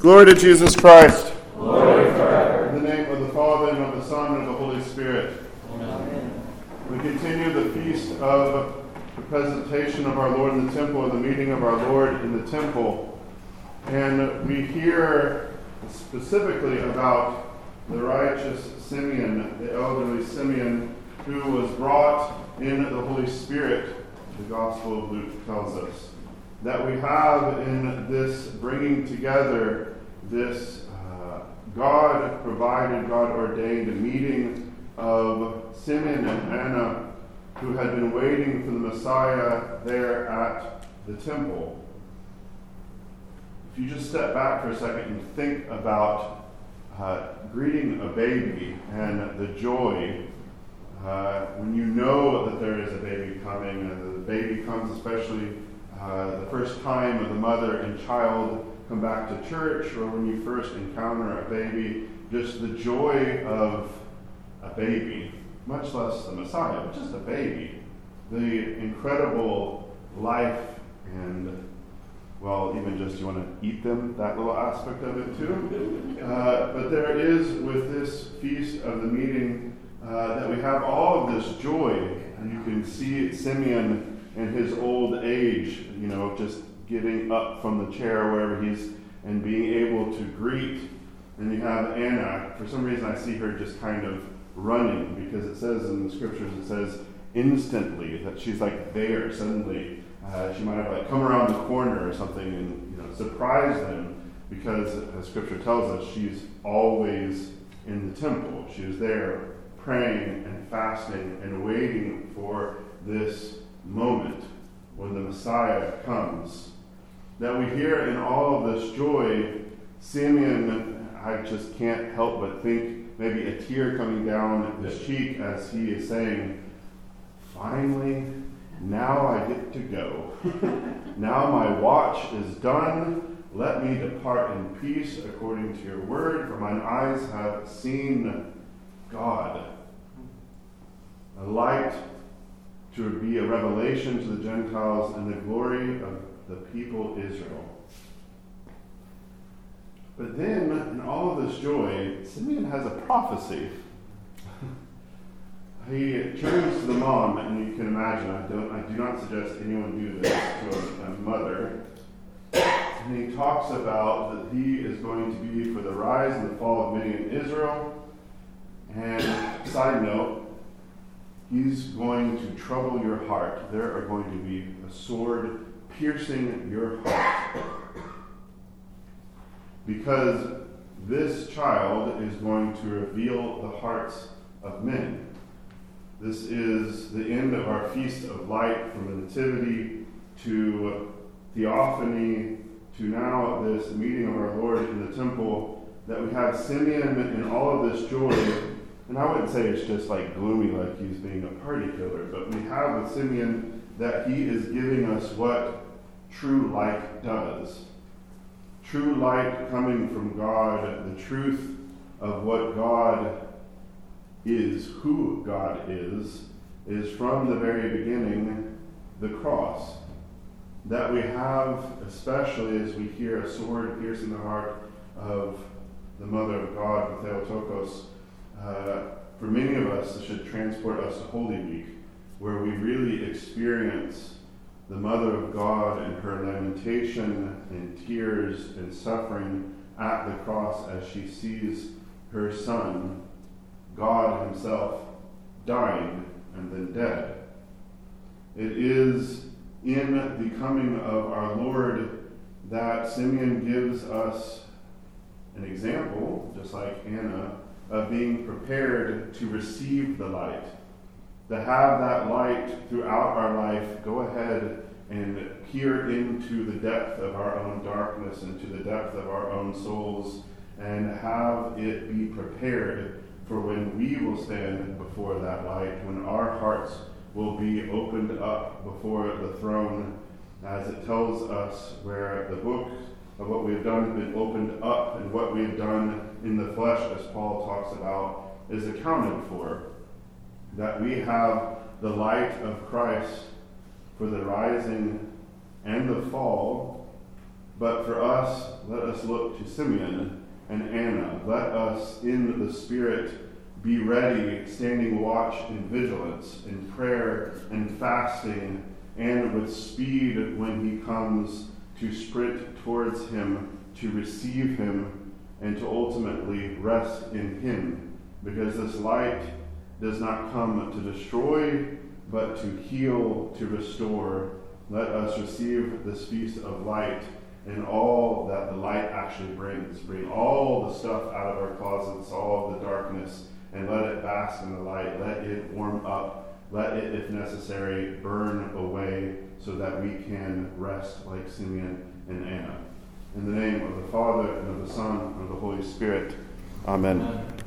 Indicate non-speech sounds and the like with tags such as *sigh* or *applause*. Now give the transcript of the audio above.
Glory to Jesus Christ. Glory forever. In the name of the Father, and of the Son, and of the Holy Spirit. Amen. We continue the feast of the presentation of our Lord in the temple, and the meeting of our Lord in the temple. And we hear specifically about the righteous Simeon, the elderly Simeon, who was brought in the Holy Spirit, the Gospel of Luke tells us. That we have in this bringing together this uh, God provided, God ordained meeting of Simeon and Anna, who had been waiting for the Messiah there at the temple. If you just step back for a second and think about uh, greeting a baby and the joy uh, when you know that there is a baby coming, and the baby comes, especially uh, the first time of the mother and child come back to church, or when you first encounter a baby, just the joy of a baby, much less the Messiah, but just a baby, the incredible life and well, even just you want to eat them, that little aspect of it too. *laughs* Uh, but there is with this feast of the meeting uh, that we have all of this joy. And you can see Simeon in his old age, you know, just getting up from the chair wherever he's and being able to greet. And you have Anna. For some reason, I see her just kind of running because it says in the scriptures, it says instantly that she's like there suddenly. Uh, she might have like come around the corner or something and you know surprise them because as scripture tells us she's always in the temple she is there praying and fasting and waiting for this moment when the Messiah comes. That we hear in all of this joy, Simeon, I just can't help but think maybe a tear coming down his cheek as he is saying, Finally, now I get to go. *laughs* now my watch is done. Let me depart in peace according to your word, for mine eyes have seen God. A light to be a revelation to the Gentiles and the glory of the people Israel. But then, in all of this joy, Simeon has a prophecy. *laughs* he turns to the mom, and you can imagine, I, don't, I do not suggest anyone do this to a, a mother. And he talks about that he is going to be for the rise and the fall of many in Israel. And, side note, He's going to trouble your heart. There are going to be a sword piercing your heart. Because this child is going to reveal the hearts of men. This is the end of our feast of light from the Nativity to Theophany to now this meeting of our Lord in the temple. That we have Simeon in all of this joy and I wouldn't say it's just like gloomy, like he's being a party killer, but we have with Simeon that he is giving us what true light does. True light coming from God, the truth of what God is, who God is, is from the very beginning the cross. That we have, especially as we hear a sword piercing the heart of the Mother of God, Theotokos, uh, for many of us, this should transport us to Holy Week, where we really experience the Mother of God and her lamentation and tears and suffering at the cross as she sees her Son, God Himself, dying and then dead. It is in the coming of our Lord that Simeon gives us an example, just like Anna of being prepared to receive the light, to have that light throughout our life go ahead and peer into the depth of our own darkness, into the depth of our own souls, and have it be prepared for when we will stand before that light, when our hearts will be opened up before the throne, as it tells us where the book of what we have done has been opened up, and what we have done in the flesh, as Paul talks about, is accounted for. That we have the light of Christ for the rising and the fall, But for us, let us look to Simeon and Anna. Let us, in the Spirit, be ready, standing watch in vigilance, in prayer and fasting, and with speed when he comes to sprint towards him, to receive him, and to ultimately rest in him. Because this light does not come to destroy, but to heal, to restore. Let us receive this feast of light and all that the light actually brings. Bring all the stuff out of our closets, all of the darkness, and let it bask in the light. Let it warm up. Let it, if necessary, burn away so that we can rest like Simeon and Anna. In the name of the Father, and of the Son, and of the Holy Spirit. Amen. Amen.